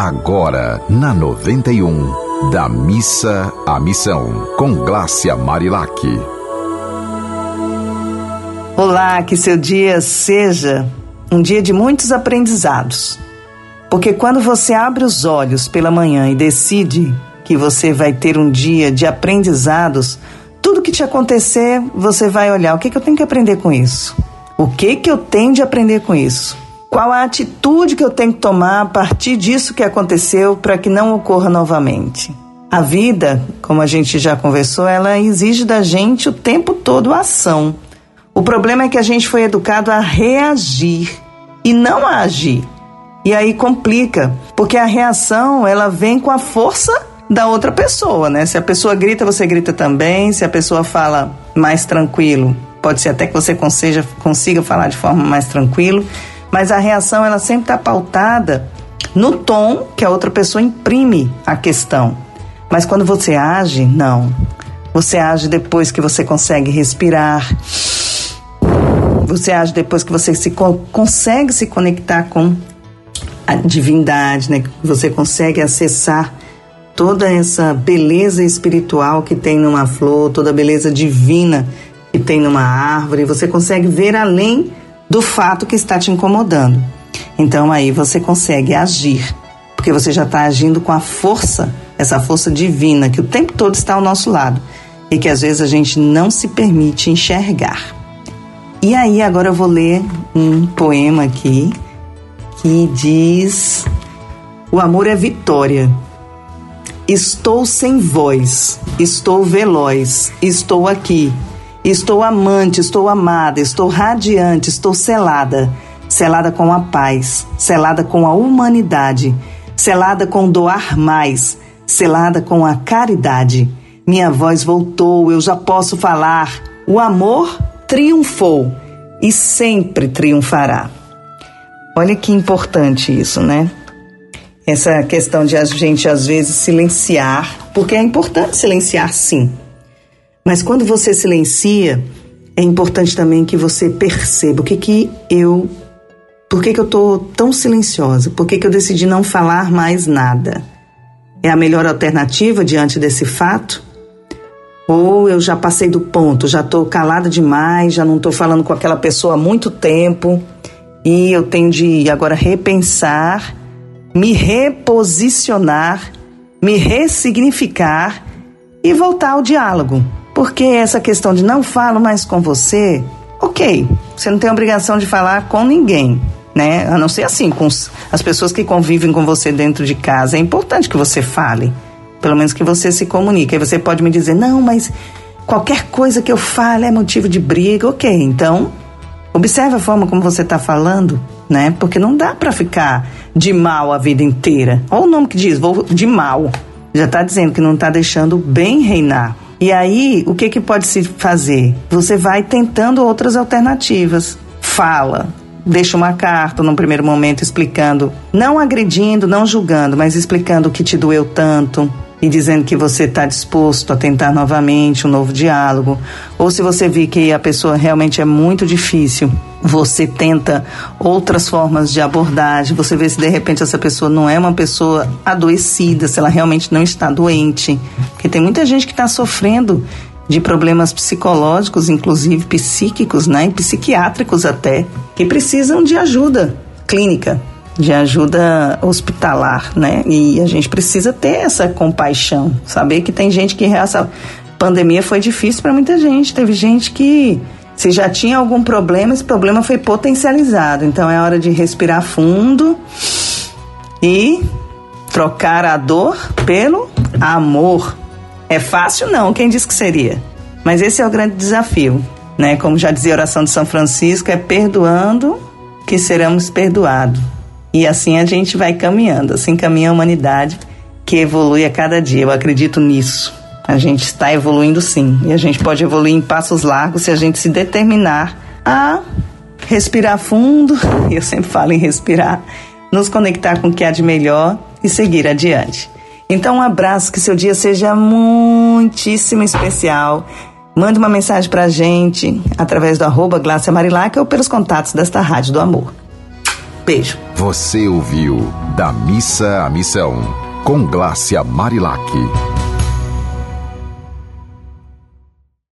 agora na 91, da missa à missão, com Glácia Marilac. Olá, que seu dia seja um dia de muitos aprendizados. Porque quando você abre os olhos pela manhã e decide que você vai ter um dia de aprendizados, tudo que te acontecer, você vai olhar o que, que eu tenho que aprender com isso. O que, que eu tenho de aprender com isso? Qual a atitude que eu tenho que tomar a partir disso que aconteceu para que não ocorra novamente? A vida, como a gente já conversou, ela exige da gente o tempo todo ação. O problema é que a gente foi educado a reagir e não a agir. E aí complica, porque a reação ela vem com a força da outra pessoa, né? Se a pessoa grita, você grita também. Se a pessoa fala mais tranquilo, Pode ser até que você consiga, consiga falar de forma mais tranquila, mas a reação ela sempre está pautada no tom que a outra pessoa imprime a questão. Mas quando você age, não. Você age depois que você consegue respirar. Você age depois que você se consegue se conectar com a divindade, né? Você consegue acessar toda essa beleza espiritual que tem numa flor, toda a beleza divina que tem numa árvore, você consegue ver além do fato que está te incomodando. Então aí você consegue agir, porque você já está agindo com a força, essa força divina que o tempo todo está ao nosso lado e que às vezes a gente não se permite enxergar. E aí agora eu vou ler um poema aqui que diz: O amor é vitória. Estou sem voz, estou veloz, estou aqui, Estou amante, estou amada, estou radiante, estou selada, selada com a paz, selada com a humanidade, selada com doar mais, selada com a caridade. Minha voz voltou, eu já posso falar. O amor triunfou e sempre triunfará. Olha que importante isso, né? Essa questão de a gente às vezes silenciar, porque é importante silenciar sim mas quando você silencia, é importante também que você perceba o que que eu por que, que eu tô tão silenciosa? Por que, que eu decidi não falar mais nada? É a melhor alternativa diante desse fato? Ou eu já passei do ponto, já estou calada demais, já não estou falando com aquela pessoa há muito tempo e eu tenho de agora repensar, me reposicionar, me ressignificar e voltar ao diálogo. Porque essa questão de não falo mais com você, ok, você não tem obrigação de falar com ninguém, né? A não ser assim, com as pessoas que convivem com você dentro de casa. É importante que você fale, pelo menos que você se comunique. Aí você pode me dizer, não, mas qualquer coisa que eu fale é motivo de briga, ok, então observe a forma como você está falando, né? Porque não dá para ficar de mal a vida inteira. Olha o nome que diz, vou de mal. Já está dizendo que não está deixando bem reinar. E aí, o que, que pode se fazer? Você vai tentando outras alternativas. Fala, deixa uma carta num primeiro momento explicando, não agredindo, não julgando, mas explicando o que te doeu tanto, e dizendo que você está disposto a tentar novamente um novo diálogo, ou se você vê que a pessoa realmente é muito difícil, você tenta outras formas de abordagem, você vê se de repente essa pessoa não é uma pessoa adoecida, se ela realmente não está doente, porque tem muita gente que está sofrendo de problemas psicológicos, inclusive psíquicos, né, e psiquiátricos até, que precisam de ajuda clínica de ajuda hospitalar, né? E a gente precisa ter essa compaixão, saber que tem gente que essa pandemia foi difícil para muita gente, teve gente que se já tinha algum problema, esse problema foi potencializado. Então é hora de respirar fundo e trocar a dor pelo amor. É fácil não, quem disse que seria? Mas esse é o grande desafio, né? Como já dizia a oração de São Francisco, é perdoando que seremos perdoados. E assim a gente vai caminhando, assim caminha a humanidade que evolui a cada dia. Eu acredito nisso. A gente está evoluindo sim. E a gente pode evoluir em passos largos se a gente se determinar a respirar fundo. Eu sempre falo em respirar, nos conectar com o que há de melhor e seguir adiante. Então, um abraço, que seu dia seja muitíssimo especial. Mande uma mensagem pra gente através do arroba Marilac ou pelos contatos desta Rádio do Amor. Beijo. Você ouviu Da Missa à Missão, com Glácia Marilac.